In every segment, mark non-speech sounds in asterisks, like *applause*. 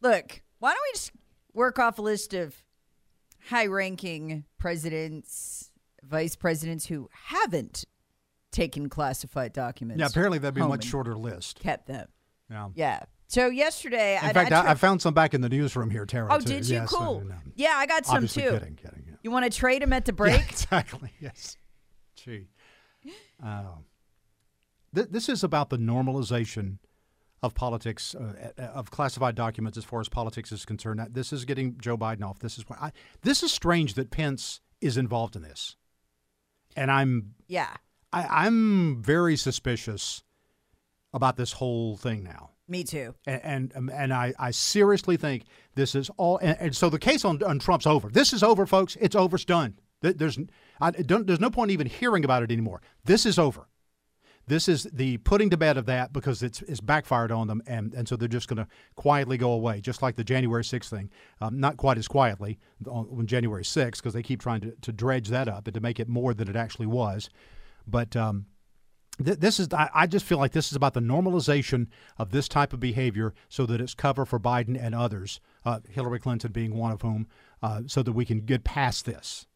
Look, why don't we just work off a list of high ranking presidents, vice presidents who haven't taken classified documents? Yeah, apparently that'd be a much shorter list. Kept them. Yeah. Yeah. So yesterday, In I, fact, I, I, I found some back in the newsroom here, Tara. Oh, too. did you? Yes, cool. no. Yeah, I got some Obviously too. kidding, kidding. Yeah. You want to trade them at the *laughs* break? Yeah, exactly. *laughs* Yes. Gee. Uh, th- this is about the normalization of politics, uh, uh, of classified documents as far as politics is concerned. This is getting Joe Biden off. This is why I, this is strange that Pence is involved in this, and I'm yeah. I, I'm very suspicious about this whole thing now. Me too. And and, um, and I, I seriously think this is all. And, and so the case on, on Trump's over. This is over, folks. It's over. It's done. There's I don't, there's no point even hearing about it anymore. This is over. This is the putting to bed of that because it's, it's backfired on them, and, and so they're just going to quietly go away, just like the January 6th thing. Um, not quite as quietly on, on January 6th because they keep trying to, to dredge that up and to make it more than it actually was. But um, Th- This is, I I just feel like this is about the normalization of this type of behavior so that it's cover for Biden and others, uh, Hillary Clinton being one of whom, uh, so that we can get past this.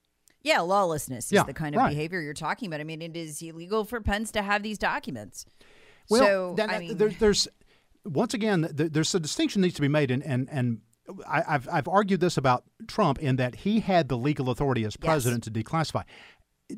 Yeah, lawlessness is Yeah, the kind of right. behavior you're talking about. I mean, it is illegal for Pence to have these documents. Well, so, then, I mean, there, there's, once again, there's a distinction needs to be made, and, and, and I, I've, I've argued this about Trump in that he had the legal authority as president to declassify.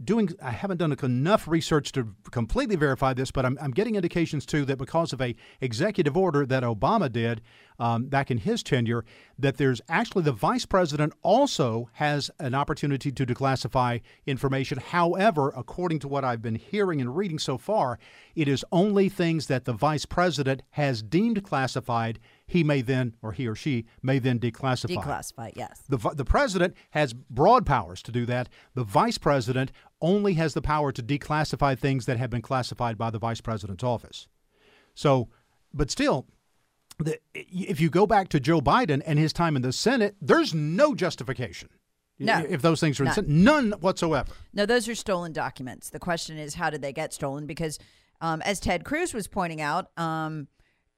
Doing, I haven't done enough research to completely verify this, but I'm, I'm getting indications too that because of a executive order that Obama did um, back in his tenure, that there's actually the vice president also has an opportunity to declassify information. However, according to what I've been hearing and reading so far, it is only things that the vice president has deemed classified. He may then, or he or she may then declassify. declassify, yes. The, the president has broad powers to do that. The vice president only has the power to declassify things that have been classified by the vice president's office. So, but still, the, if you go back to Joe Biden and his time in the Senate, there's no justification. No. If those things are None. None whatsoever. No, those are stolen documents. The question is, how did they get stolen? Because, um, as Ted Cruz was pointing out, um,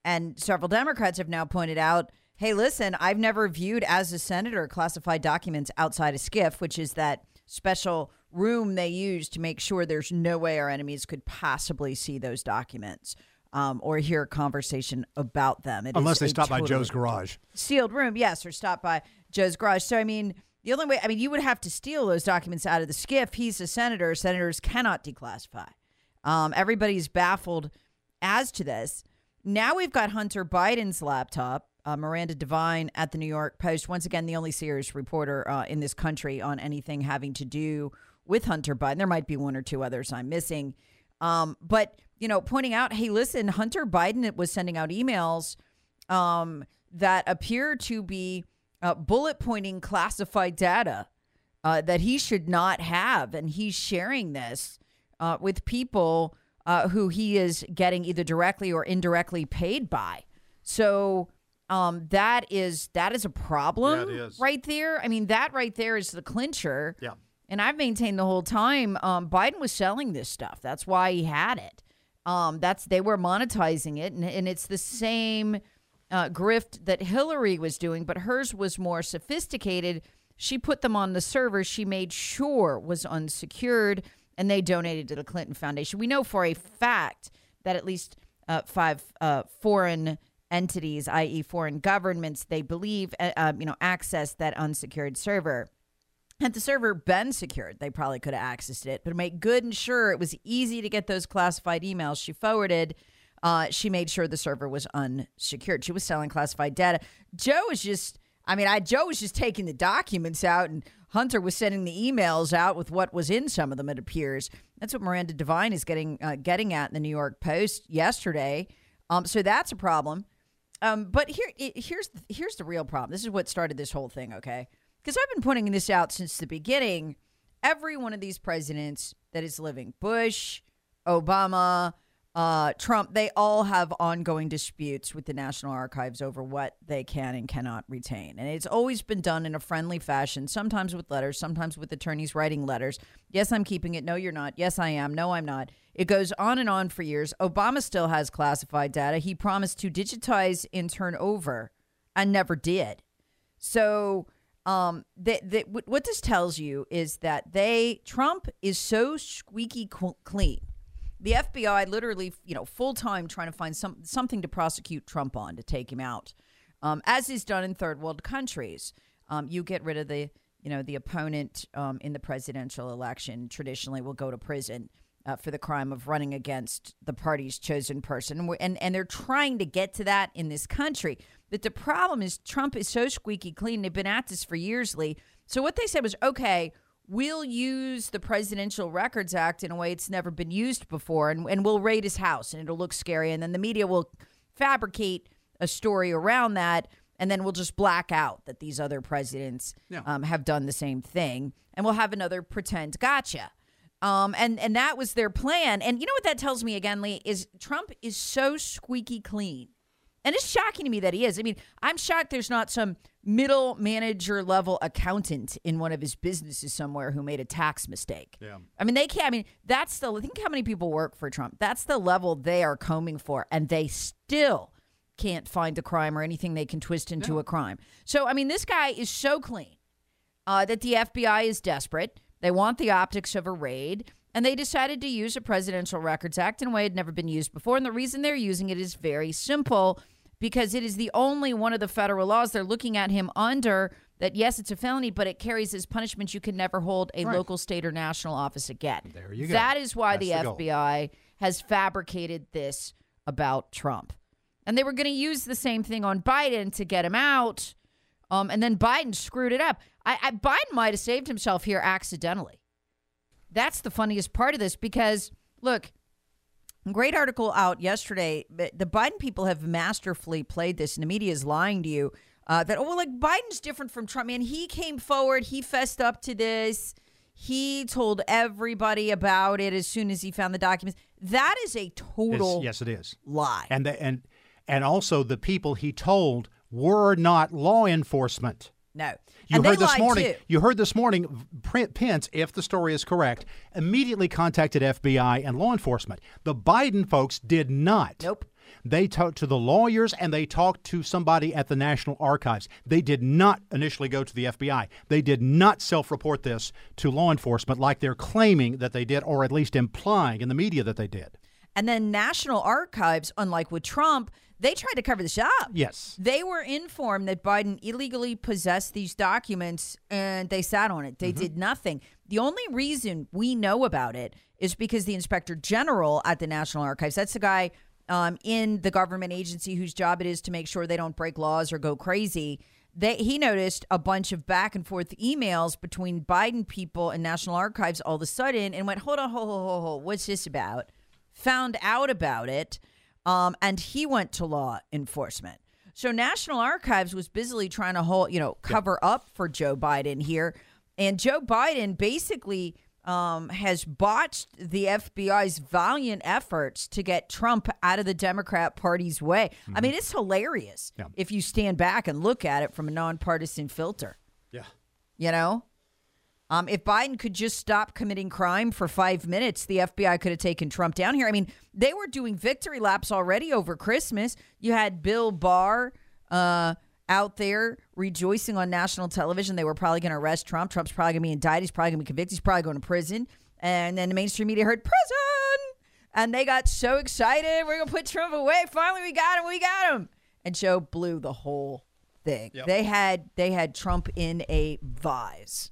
and several Democrats have now pointed out, hey, listen, I've never viewed as a senator classified documents outside of SCIF, which is that special room they use to make sure there's no way our enemies could possibly see those documents. Um, or hear a conversation about them. It Unless they a stop by Joe's garage. sealed room, yes, or stop by Joe's garage. So I mean, the only way I mean, you would have to steal those documents out of the SCIF. He's a senator. Senators cannot declassify. Um, everybody's baffled as to this. Now we've got Hunter Biden's laptop. Uh, Miranda Devine at the New York Post, once again, the only serious reporter uh, in this country on anything having to do with Hunter Biden. There might be one or two others I'm missing. Um, but, you know, pointing out, hey, listen, Hunter Biden was sending out emails um, that appear to be uh, bullet pointing classified data uh, that he should not have. And he's sharing this uh, with people uh, who he is getting either directly or indirectly paid by. So um, that is that is a problem Yeah, is. right there. I mean, that right there is the clincher. Yeah. And I've maintained the whole time um, Biden was selling this stuff. That's why he had it. Um, that's they were monetizing it, and, and it's the same uh, grift that Hillary was doing, but hers was more sophisticated. She put them on the server she made sure was unsecured, and they donated to the Clinton Foundation. We know for a fact that at least uh, five uh, foreign entities, i.e., foreign governments, they believe, uh, um, you know, access that unsecured server. Had the server been secured, they probably could have accessed it. But to make good and sure it was easy to get those classified emails she forwarded, uh, she made sure the server was unsecured. She was selling classified data. Joe was just, I mean, I Joe was just taking the documents out, and Hunter was sending the emails out with what was in some of them. It appears that's what Miranda Devine is getting uh, getting at in the New York Post yesterday. Um, so that's a problem. Um, but here, here's here's the real problem. This is what started this whole thing. Okay because I've been pointing this out since the beginning. Every one of these presidents that is living, Bush, Obama, uh, Trump, they all have ongoing disputes with the National Archives over what they can and cannot retain. And it's always been done in a friendly fashion, sometimes with letters, sometimes with attorneys writing letters. Yes, I'm keeping it. No, you're not. Yes, I am. No, I'm not. It goes on and on for years. Obama still has classified data. He promised to digitize and turn over and never did. So um, that that what this tells you is that they Trump is so squeaky clean. The FBI literally, you know, full time trying to find some something to prosecute Trump on to take him out, um, as is done in third world countries. Um, you get rid of the, you know, the opponent um, in the presidential election. Traditionally, will go to prison uh, for the crime of running against the party's chosen person, and, and and they're trying to get to that in this country. But the problem is Trump is so squeaky clean. They've been at this for years, Lee. So what they said was, okay, we'll use the Presidential Records Act in a way it's never been used before, and, and we'll raid his house, and it'll look scary. And then the media will fabricate a story around that, and then we'll just black out that these other presidents yeah. um, have done the same thing, and we'll have another pretend gotcha. Um, and and that was their plan. And you know what that tells me again, Lee is Trump is so squeaky clean and it's shocking to me that he is. I mean, I'm shocked there's not some middle manager level accountant in one of his businesses somewhere who made a tax mistake. Yeah. I mean, they can't. I mean, that's the. Think how many people work for Trump. That's the level they are combing for, and they still can't find a crime or anything they can twist into a crime. So, I mean, this guy is so clean uh, that the FBI is desperate. They want the optics of a raid. And they decided to use a Presidential Records Act in a way it had never been used before. And the reason they're using it is very simple because it is the only one of the federal laws they're looking at him under that yes it's a felony but it carries as punishment you can never hold a right. local state or national office again. There you go. That is why That's the, the fbi has fabricated this about trump. And they were going to use the same thing on biden to get him out um, and then biden screwed it up. I, I biden might have saved himself here accidentally. That's the funniest part of this because look Great article out yesterday. The Biden people have masterfully played this, and the media is lying to you uh, that, oh, well, like Biden's different from Trump. Man, he came forward, he fessed up to this, he told everybody about it as soon as he found the documents. That is a total yes, it is lie. And the, and and also the people he told were not law enforcement. No. You and heard this morning. Too. You heard this morning. Pence, if the story is correct, immediately contacted FBI and law enforcement. The Biden folks did not. Nope. They talked to the lawyers and they talked to somebody at the National Archives. They did not initially go to the FBI. They did not self report this to law enforcement like they're claiming that they did, or at least implying in the media that they did. And then National Archives, unlike with Trump, they tried to cover this up. Yes. They were informed that Biden illegally possessed these documents and they sat on it. They mm-hmm. did nothing. The only reason we know about it is because the inspector general at the National Archives, that's the guy um, in the government agency whose job it is to make sure they don't break laws or go crazy. They, he noticed a bunch of back and forth emails between Biden people and National Archives all of a sudden and went, hold on, hold, hold, hold, hold. What's this about? Found out about it um, and he went to law enforcement. So National Archives was busily trying to hold, you know, cover yeah. up for Joe Biden here, and Joe Biden basically um, has botched the FBI's valiant efforts to get Trump out of the Democrat Party's way. Mm-hmm. I mean, it's hilarious yeah. if you stand back and look at it from a nonpartisan filter. Yeah, you know. Um, if Biden could just stop committing crime for five minutes, the FBI could have taken Trump down here. I mean, they were doing victory laps already over Christmas. You had Bill Barr uh, out there rejoicing on national television. They were probably going to arrest Trump. Trump's probably going to be indicted. He's probably going to be convicted. He's probably going to prison. And then the mainstream media heard prison. And they got so excited. We're going to put Trump away. Finally, we got him. We got him. And Joe blew the whole thing. They had they had Trump in a vise.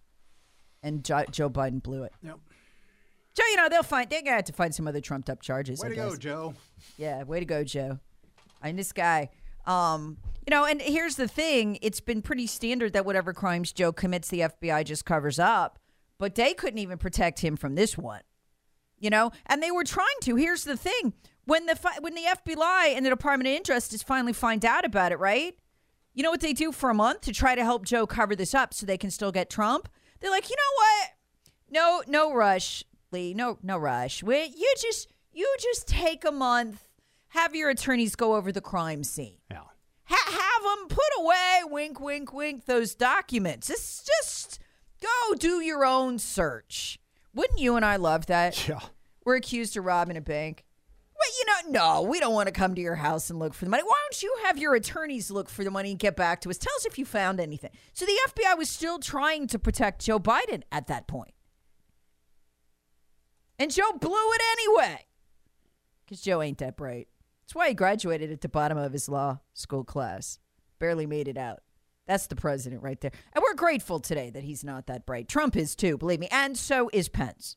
And Jo- Joe Biden blew it. Yep. So, you know, they'll find, they're going to have to find some other trumped up charges. Way I to guess. go, Joe. Yeah, way to go, Joe. And this guy, um, you know, and here's the thing: it's been pretty standard that whatever crimes Joe commits, the FBI just covers up. But they couldn't even protect him from this one, you know. And they were trying to. Here's the thing: when the when the FBI and the Department of Justice finally find out about it, right? You know what they do for a month to try to help Joe cover this up so they can still get Trump? They're like, you know what? No, no rush, Lee. No, no rush. We, you just you just take a month. Have your attorneys go over the crime scene. Yeah. Ha- have them put away, wink, wink, wink, those documents. It's just go do your own search. Wouldn't you and I love that? Yeah. We're accused of robbing a bank. Well, you know, no, we don't want to come to your house and look for the money. Why don't you have your attorneys look for the money and get back to us? Tell us if you found anything. So the FBI was still trying to protect Joe Biden at that point. And Joe blew it anyway. Because Joe ain't that bright. That's why he graduated at the bottom of his law school class. Barely made it out. That's the president right there. And we're grateful today that he's not that bright. Trump is too, believe me. And so is Pence.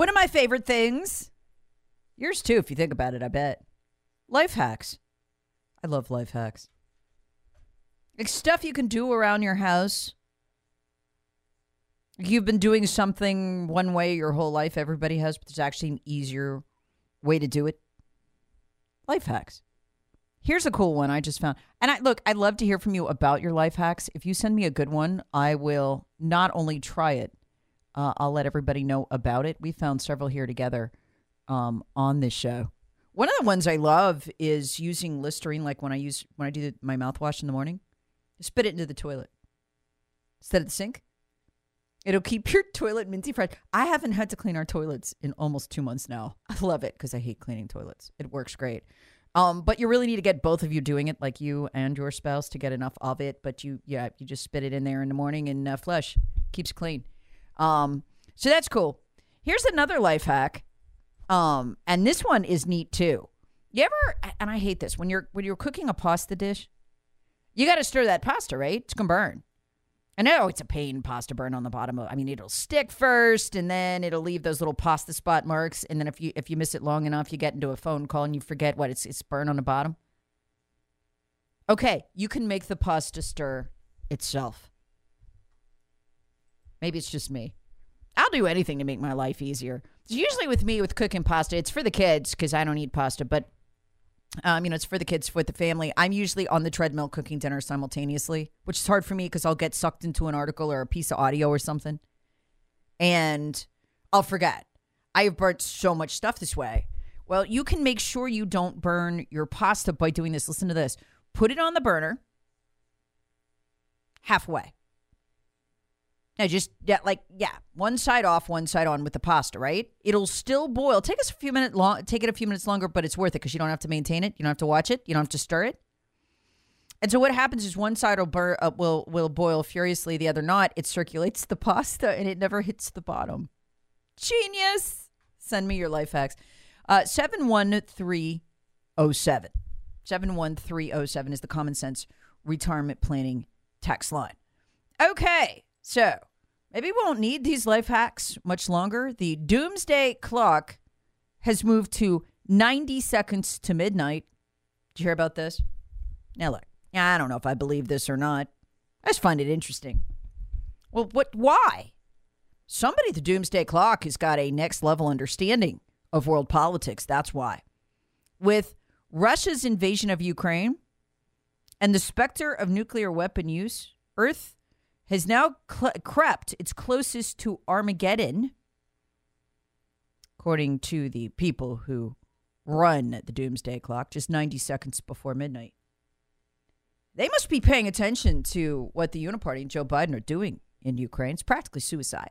One of my favorite things, yours too, if you think about it, I bet. Life hacks. I love life hacks. Like stuff you can do around your house. You've been doing something one way your whole life, everybody has, but there's actually an easier way to do it. Life hacks. Here's a cool one I just found. And I look, I'd love to hear from you about your life hacks. If you send me a good one, I will not only try it, uh, I'll let everybody know about it. We found several here together um, on this show. One of the ones I love is using Listerine, like when I use when I do the, my mouthwash in the morning. Spit it into the toilet instead of the sink. It'll keep your *laughs* toilet minty fresh. I haven't had to clean our toilets in almost two months now. *laughs* I love it because I hate cleaning toilets. It works great. Um, but you really need to get both of you doing it, like you and your spouse, to get enough of it. But you, yeah, you just spit it in there in the morning and uh, flush keeps clean. Um, so that's cool. Here's another life hack. Um, and this one is neat too. You ever and I hate this when you're when you're cooking a pasta dish, you got to stir that pasta, right? It's gonna burn. I know it's a pain pasta burn on the bottom of. I mean, it'll stick first, and then it'll leave those little pasta spot marks. And then if you if you miss it long enough, you get into a phone call and you forget what it's it's burn on the bottom. Okay, you can make the pasta stir itself. Maybe it's just me. I'll do anything to make my life easier. It's usually with me with cooking pasta. It's for the kids because I don't eat pasta, but um, you know, it's for the kids, with the family. I'm usually on the treadmill cooking dinner simultaneously, which is hard for me because I'll get sucked into an article or a piece of audio or something, and I'll forget. I have burnt so much stuff this way. Well, you can make sure you don't burn your pasta by doing this. Listen to this. Put it on the burner halfway. Now, just yeah, like yeah, one side off, one side on with the pasta, right? It'll still boil. Take us a few minutes long. Take it a few minutes longer, but it's worth it because you don't have to maintain it. You don't have to watch it. You don't have to stir it. And so what happens is one side will bur- uh, will will boil furiously, the other not. It circulates the pasta and it never hits the bottom. Genius. Send me your life hacks. Uh, 71307. 71307 is the common sense retirement planning text line. Okay, so maybe we won't need these life hacks much longer. The doomsday clock has moved to 90 seconds to midnight. Did you hear about this? Now, look, I don't know if I believe this or not. I just find it interesting. Well, what? Why? Somebody the doomsday clock has got a next level understanding of world politics. That's why. With Russia's invasion of Ukraine and the specter of nuclear weapon use, Earth has now cl- crept its closest to Armageddon, according to the people who run the doomsday clock, just 90 seconds before midnight. They must be paying attention to what the Uniparty and Joe Biden are doing in Ukraine. It's practically suicide.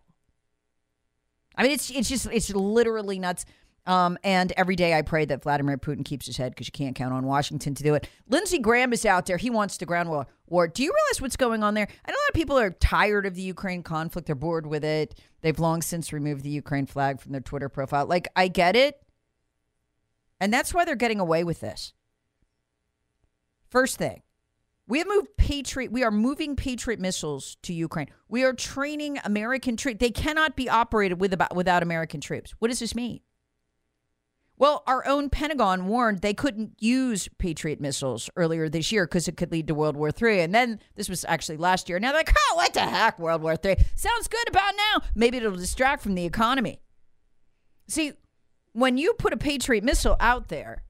I mean, it's it's just it's literally nuts. Um, and every day I pray that Vladimir Putin keeps his head because you can't count on Washington to do it. Lindsey Graham is out there. He wants the ground war. war. Do you realize what's going on there? I know a lot of people are tired of the Ukraine conflict. They're bored with it. They've long since removed the Ukraine flag from their Twitter profile. Like, I get it. And that's why they're getting away with this. First thing, we have moved Patriot. We are moving Patriot missiles to Ukraine. We are training American troops. They cannot be operated with about, without American troops. What does this mean? Well, our own Pentagon warned they couldn't use Patriot missiles earlier this year because it could lead to World War III. And then this was actually last year. Now they're like, oh, what the heck, World War III? Sounds good about now. Maybe it'll distract from the economy. See, when you put a Patriot missile out there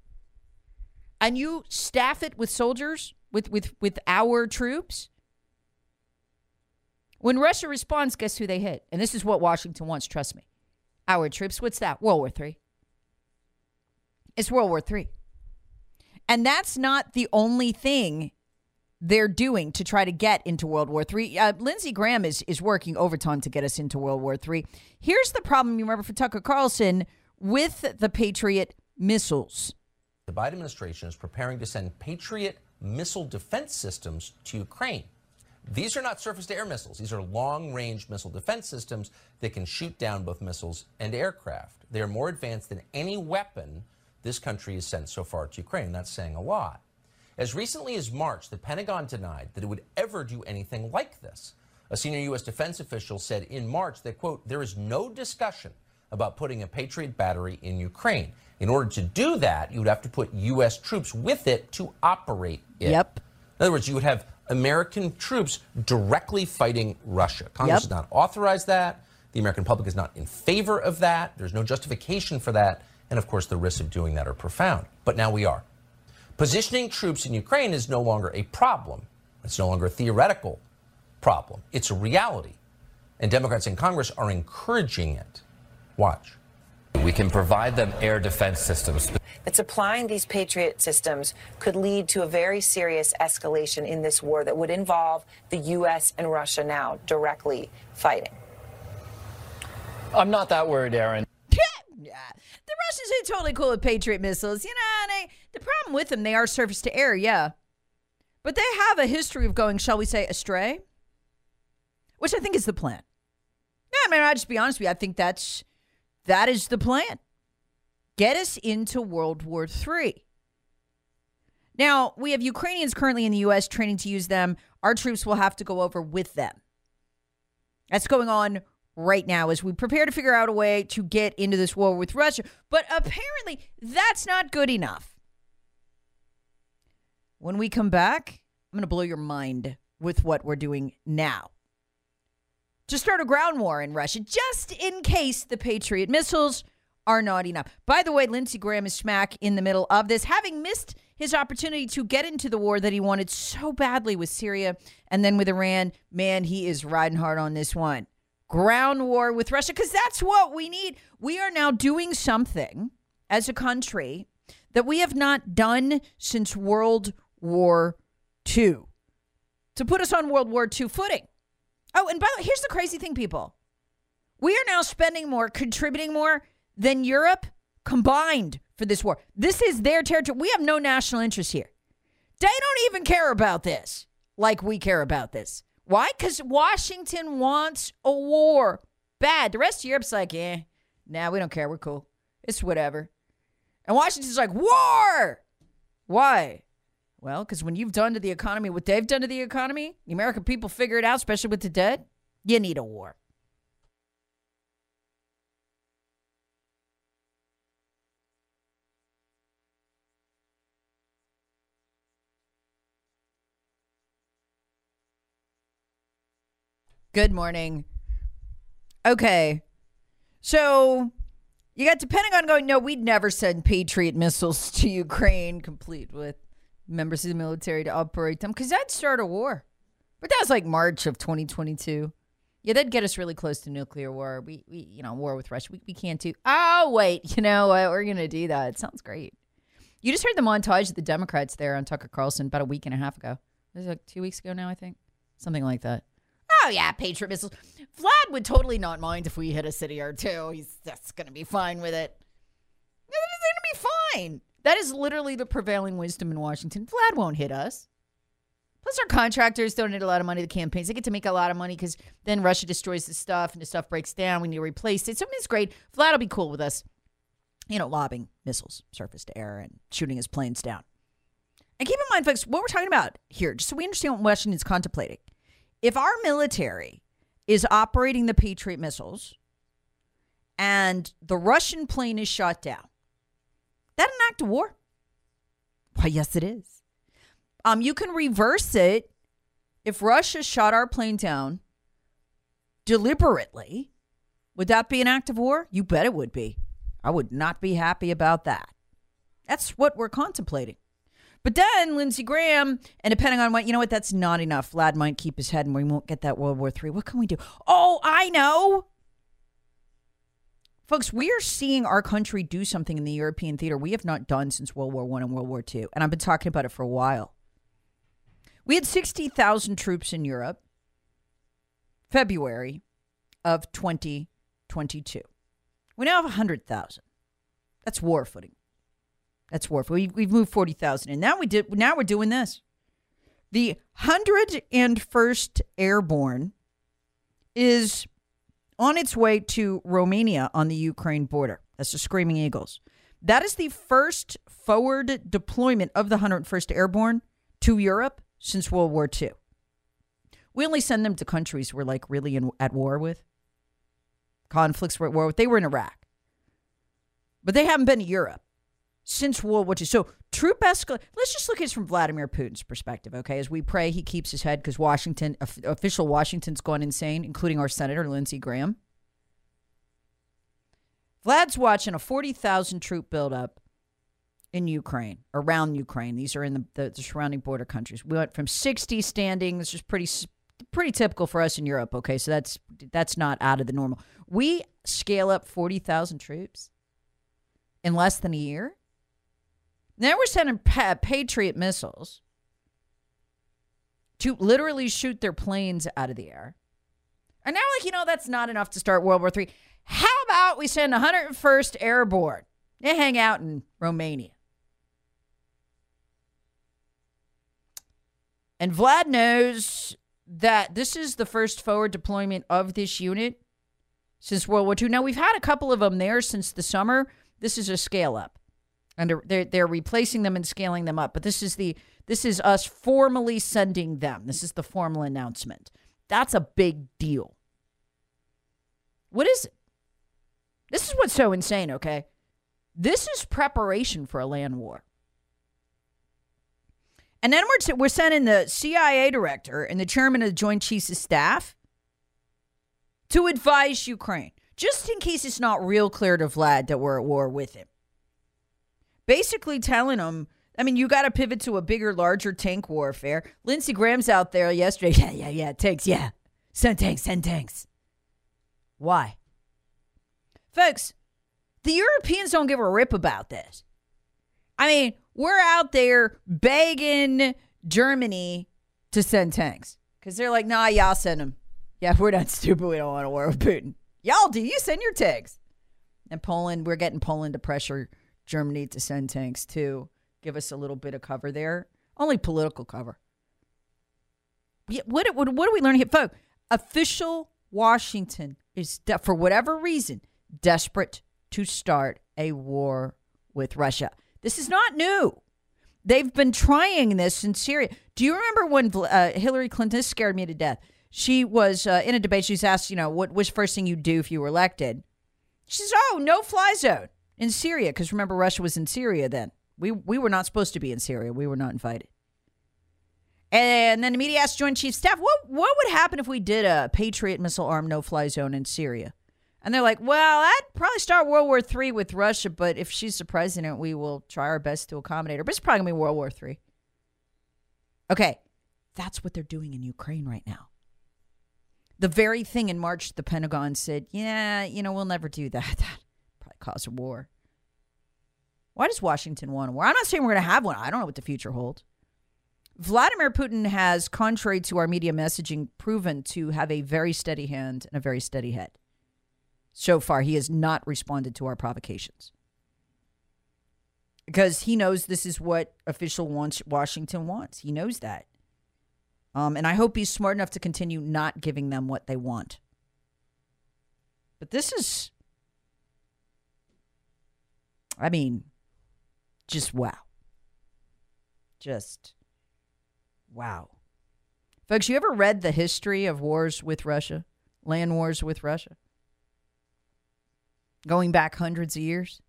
and you staff it with soldiers, with, with, with our troops, when Russia responds, guess who they hit? And this is what Washington wants, trust me. Our troops, what's that? World War III. It's World War III. And that's not the only thing they're doing to try to get into World War III. Uh, Lindsey Graham is, is working overtime to get us into World War III. Here's the problem you remember for Tucker Carlson with the Patriot missiles. The Biden administration is preparing to send Patriot missile defense systems to Ukraine. These are not surface to air missiles. These are long range missile defense systems that can shoot down both missiles and aircraft. They are more advanced than any weapon this country has sent so far to Ukraine. That's saying a lot. As recently as March, the Pentagon denied that it would ever do anything like this. A senior U.S. defense official said in March that, quote, there is no discussion about putting a Patriot battery in Ukraine. In order to do that, you would have to put U.S. troops with it to operate it. Yep. In other words, you would have American troops directly fighting Russia. Congress Yep. has not authorized that. The American public is not in favor of that. There's no justification for that. And of course, the risks of doing that are profound. But now we are. Positioning troops in Ukraine is no longer a problem. It's no longer a theoretical problem. It's a reality. And Democrats in Congress are encouraging it. Watch. We can provide them air defense systems. that supplying these Patriot systems could lead to a very serious escalation in this war that would involve the U.S. and Russia now directly fighting. I'm not that worried, Aaron. Are totally cool with Patriot missiles. You know, they, the problem with them, they are surface to air, yeah. But they have a history of going, shall we say, astray, which I think is the plan. Yeah, I mean, I'll just be honest with you. I think that's that is the plan. Get us into World War III. Now, we have Ukrainians currently in the U.S. training to use them. Our troops will have to go over with them. That's going on right now as we prepare to figure out a way to get into this war with Russia. But apparently, that's not good enough. When we come back, I'm going to blow your mind with what we're doing now. to start a ground war in Russia, just in case the Patriot missiles are not enough. By the way, Lindsey Graham is smack in the middle of this, having missed his opportunity to get into the war that he wanted so badly with Syria and then with Iran. Man, he is riding hard on this one. Ground war with Russia, because that's what we need. We are now doing something as a country that we have not done since World War II to put us on World War II footing. Oh, and by the way, here's the crazy thing, people. We are now spending more, contributing more than Europe combined for this war. This is their territory. We have no national interest here. They don't even care about this like we care about this. Why? Because Washington wants a war bad. The rest of Europe's like, eh, nah, we don't care. We're cool. It's whatever. And Washington's like, war. Why? Well, because when you've done to the economy what they've done to the economy, the American people figure it out, especially with the debt, you need a war. Good morning. Okay. So you got the Pentagon going, no, we'd never send Patriot missiles *laughs* to Ukraine, complete with members of the military to operate them, because that'd start a war. But that was like March of 2022. Yeah, that'd get us really close to nuclear war. We, we you know, war with Russia. We, we can't do. Oh, wait, *laughs* you know what? We're going to do that. It sounds great. You just heard the montage of the Democrats there on Tucker Carlson about a week and a half ago. It was like two weeks ago now, I think. Something like that. Oh yeah, Patriot missiles. Vlad would totally not mind if we hit a city or two. He's that's gonna be fine with it. It's gonna be fine. That is literally the prevailing wisdom in Washington. Vlad won't hit us. Plus, our contractors donate a lot of money to the campaigns. They get to make a lot of money because then Russia destroys the stuff and the stuff breaks down. We need to replace it. So it's great. Vlad will be cool with us, you know, lobbing missiles surface to air and shooting his planes down. And keep in mind, folks, what we're talking about here, just so we understand what Washington's contemplating if our military is operating the Patriot missiles and the Russian plane is shot down, that an act of war? Why, yes, it is. Um, you can reverse it if Russia shot our plane down deliberately. Would that be an act of war? You bet it would be. I would not be happy about that. That's what we're contemplating. But then Lindsey Graham and depending on what, you know what, that's not enough. Vlad might keep his head and we won't get that World War III. What can we do? Oh, I know. Folks, we are seeing our country do something in the European theater we have not done since World War One and World War II. And I've been talking about it for a while. We had 60,000 troops in Europe February of 2022. We now have 100,000. That's war footing. That's war. We, we've moved 40,000. And now, we did, now we're doing this. The 101st Airborne is on its way to Romania on the Ukraine border. That's the Screaming Eagles. That is the first forward deployment of the 101st Airborne to Europe since World War II. We only send them to countries we're like really in, at war with, conflicts we're at war with. They were in Iraq, but they haven't been to Europe since World War II. So troop escalation. Let's just look at this from Vladimir Putin's perspective, okay? As we pray he keeps his head because Washington, official Washington's gone insane, including our Senator Lindsey Graham. Vlad's watching a 40,000 troop buildup in Ukraine, around Ukraine. These are in the, the, the, surrounding border countries. We went from 60 standing, this is pretty pretty typical for us in Europe, okay? So that's that's not out of the normal. We scale up 40,000 troops in less than a year. Now we're sending pa- Patriot missiles to literally shoot their planes out of the air. And now, like, you know, that's not enough to start World War III. How about we send 101st Airborne? They hang out in Romania. And Vlad knows that this is the first forward deployment of this unit since World War II. Now, we've had a couple of them there since the summer. This is a scale up and they're they're replacing them and scaling them up. But this is the this is us formally sending them. This is the formal announcement. That's a big deal. What is it? This is what's so insane, okay? This is preparation for a land war. And then we're, we're sending the CIA director and the chairman of the Joint Chiefs of Staff to advise Ukraine, just in case it's not real clear to Vlad that we're at war with him. Basically telling them, I mean, you got to pivot to a bigger, larger tank warfare. Lindsey Graham's out there yesterday. *laughs* Yeah, yeah, yeah, tanks, yeah. Send tanks, send tanks. Why? Folks, the Europeans don't give a rip about this. I mean, we're out there begging Germany to send tanks because they're like, nah, y'all send them. Yeah, we're not *laughs* stupid. We don't want to war with Putin. Y'all do. You send your tanks. And Poland, we're getting Poland to pressure Germany to send tanks to give us a little bit of cover there. Only political cover. What, what, what are we learning here? Folks, official Washington is, de- for whatever reason, desperate to start a war with Russia. This is not new. They've been trying this in Syria. Do you remember when uh, Hillary Clinton scared me to death? She was uh, in a debate. She was asked, you know, what was first thing you'd do if you were elected? She says, "Oh, no fly zone in Syria," because remember Russia was in Syria then. We we were not supposed to be in Syria. We were not invited. And then the media asked Joint Chief Staff, "What what would happen if we did a Patriot missile armed no fly zone in Syria?" And they're like, well, I'd probably start World War III with Russia, but if she's the president, we will try our best to accommodate her. But it's probably going to be World War III. Okay, that's what they're doing in Ukraine right now. The very thing in March the Pentagon said, yeah, you know, we'll never do that. *laughs* Cause a war. Why does Washington want a war? I'm not saying we're going to have one. I don't know what the future holds. Vladimir Putin has, contrary to our media messaging, proven to have a very steady hand and a very steady head. So far, he has not responded to our provocations because he knows this is what official wants, Washington wants. He knows that. Um, and I hope he's smart enough to continue not giving them what they want. But this is, I mean, just wow. Just wow. Folks, you ever read the history of wars with Russia, land wars with Russia? going back hundreds of years.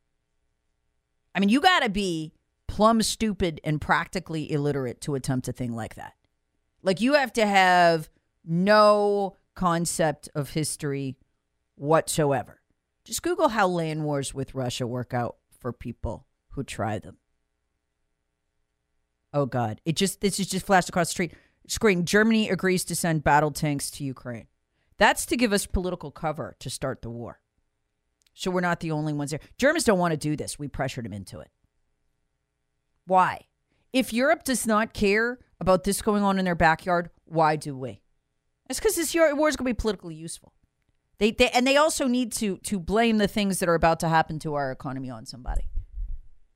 I mean, you got to be plumb stupid and practically illiterate to attempt a thing like that. Like, you have to have no concept of history whatsoever. Just Google how land wars with Russia work out for people who try them. Oh God! It just this is just flashed across the street screen. Germany agrees to send battle tanks to Ukraine. That's to give us political cover to start the war. So we're not the only ones there. Germans don't want to do this. We pressured them into it. Why? If Europe does not care about this going on in their backyard, why do we? It's because this war is going to be politically useful. They, they and they also need to to blame the things that are about to happen to our economy on somebody.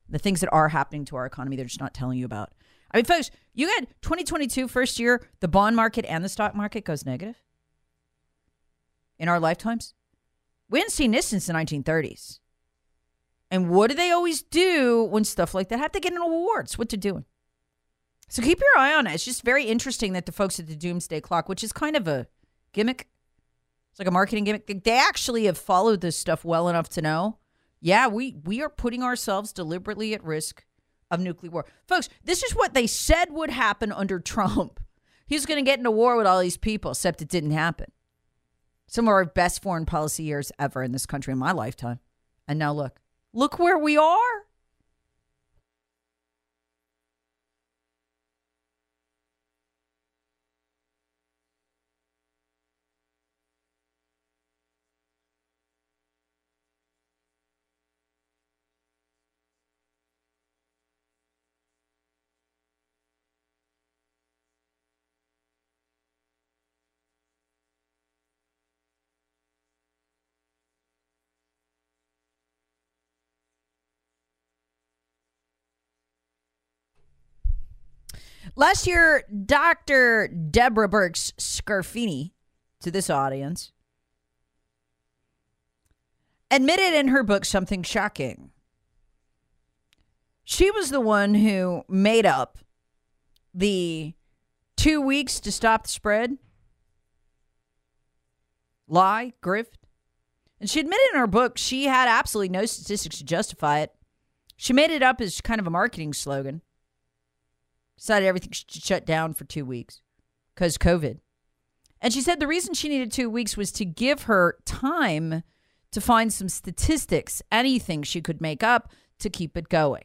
The things that are happening to our economy, they're just not telling you about. I mean, folks, you had 2022 first year, the bond market and the stock market goes negative in our lifetimes. We hadn't seen this since the 1930s. And what do they always do when stuff like that have to get an awards? What they're doing. So keep your eye on it. It's just very interesting that the folks at the Doomsday Clock, which is kind of a gimmick, it's like a marketing gimmick. They actually have followed this stuff well enough to know, yeah, we we are putting ourselves deliberately at risk of nuclear war, folks. This is what they said would happen under *laughs* Trump. He's going to get into war with all these people, except it didn't happen. Some of our best foreign policy years ever in this country in my lifetime. And now look, look where we are. Last year, Dr. Deborah Birx Scarfini, to this audience, admitted in her book something shocking. She was the one who made up the two weeks to stop the spread lie, grift. And she admitted in her book she had absolutely no statistics to justify it. She made it up as kind of a marketing slogan decided everything should shut down for two weeks because COVID. And she said the reason she needed two weeks was to give her time to find some statistics, anything she could make up to keep it going.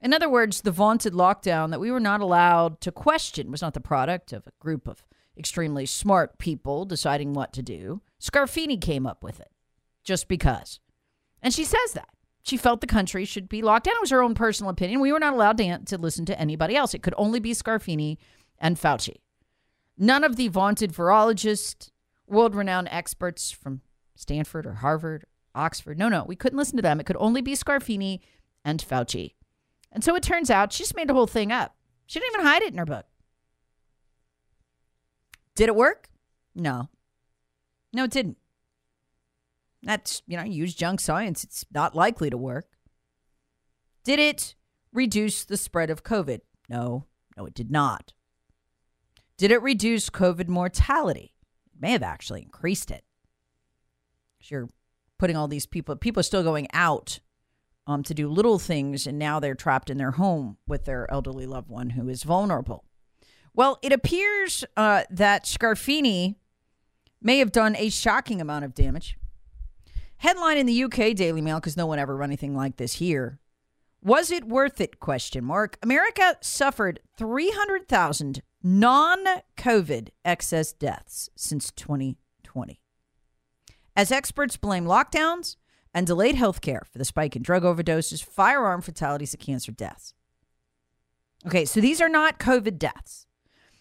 In other words, the vaunted lockdown that we were not allowed to question was not the product of a group of extremely smart people deciding what to do. Scarfini came up with it just because. And she says that. She felt the country should be locked down. It was her own personal opinion. We were not allowed to, to listen to anybody else. It could only be Scarfini and Fauci. None of the vaunted virologists, world renowned experts from Stanford or Harvard, Oxford. No, no, we couldn't listen to them. It could only be Scarfini and Fauci. And so it turns out she just made the whole thing up. She didn't even hide it in her book. Did it work? No. No, it didn't. That's, you know, use junk science. It's not likely to work. Did it reduce the spread of COVID? No, no, it did not. Did it reduce COVID mortality? It may have actually increased it. You're putting all these people, people are still going out um, to do little things, and now they're trapped in their home with their elderly loved one who is vulnerable. Well, it appears uh, that Scarfini may have done a shocking amount of damage. Headline in the UK Daily Mail, because no one ever run anything like this here. Was it worth it? Question mark. America suffered 300,000 non-COVID excess deaths since 2020. As experts blame lockdowns and delayed health care for the spike in drug overdoses, firearm fatalities, and cancer deaths. Okay, so these are not COVID deaths.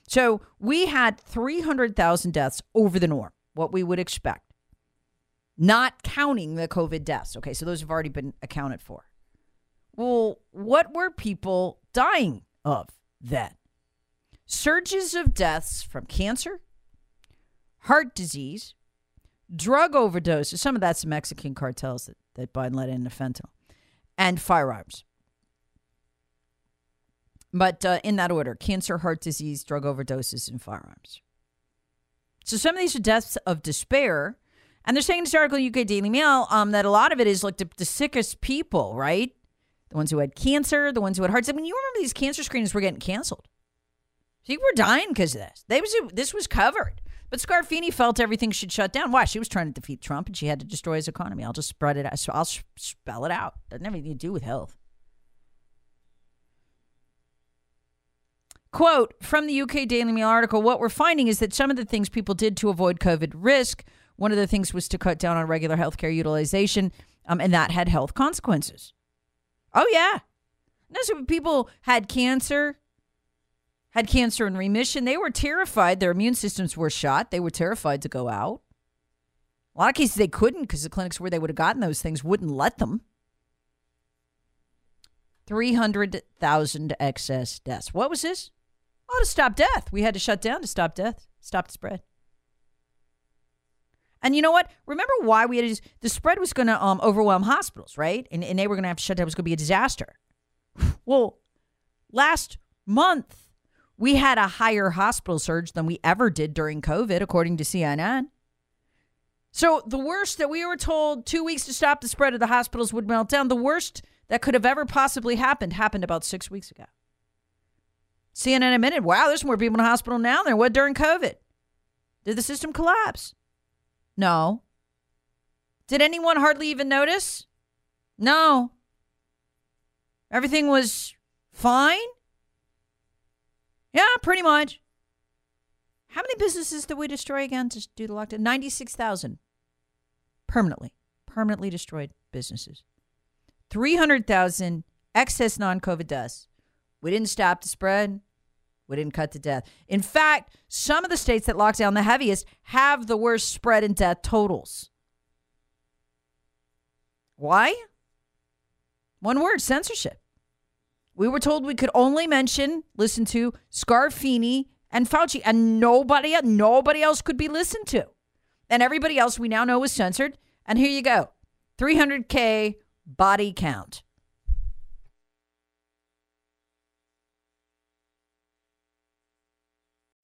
So we had 300,000 deaths over the norm, what we would expect, not counting the COVID deaths. Okay, so those have already been accounted for. Well, what were people dying of then? Surges of deaths from cancer, heart disease, drug overdoses. Some of that's the Mexican cartels that, that Biden let in the fentanyl, and firearms. But uh, in that order cancer, heart disease, drug overdoses, and firearms. So some of these are deaths of despair. And they're saying in this article, UK Daily Mail, um, that a lot of it is like the, the, sickest people, right? The ones who had cancer, the ones who had hearts. I mean, you remember these cancer screenings were getting canceled. People were dying because of this. They was this was covered. But Scarfini felt everything should shut down. Why? She was trying to defeat Trump and she had to destroy his economy. I'll just spread it out. So I'll spell it out. Doesn't have anything to do with health. Quote from the UK Daily Mail article What we're finding is that some of the things people did to avoid COVID risk, one of the things was to cut down on regular healthcare utilization, um, and that had health consequences. Oh, yeah. No, so people had cancer, had cancer in remission. They were terrified. Their immune systems were shot. They were terrified to go out. A lot of cases they couldn't because the clinics where they would have gotten those things wouldn't let them. 300,000 excess deaths. What was this? Oh, to stop death. We had to shut down to stop death, stop the spread. And you know what? Remember why we had to, the spread was going to um, overwhelm hospitals, right? And, and they were going to have to shut down. It was going to be a disaster. *sighs* Well, last month, we had a higher hospital surge than we ever did during COVID, according to CNN. So the worst that we were told two weeks to stop the spread of the hospitals would melt down, the worst that could have ever possibly happened happened about six weeks ago. CNN admitted, wow, there's more people in the hospital now than there was during COVID. Did the system collapse? No. Did anyone hardly even notice? No. Everything was fine? Yeah, pretty much. How many businesses did we destroy again to do the lockdown? 96,000 permanently, permanently destroyed businesses. 300,000 excess non COVID deaths. We didn't stop the spread. We didn't cut to death. In fact, some of the states that locked down the heaviest have the worst spread in death totals. Why? One word censorship. We were told we could only mention, listen to Scarfini and Fauci, and nobody, nobody else could be listened to. And everybody else we now know was censored. And here you go 300K body count.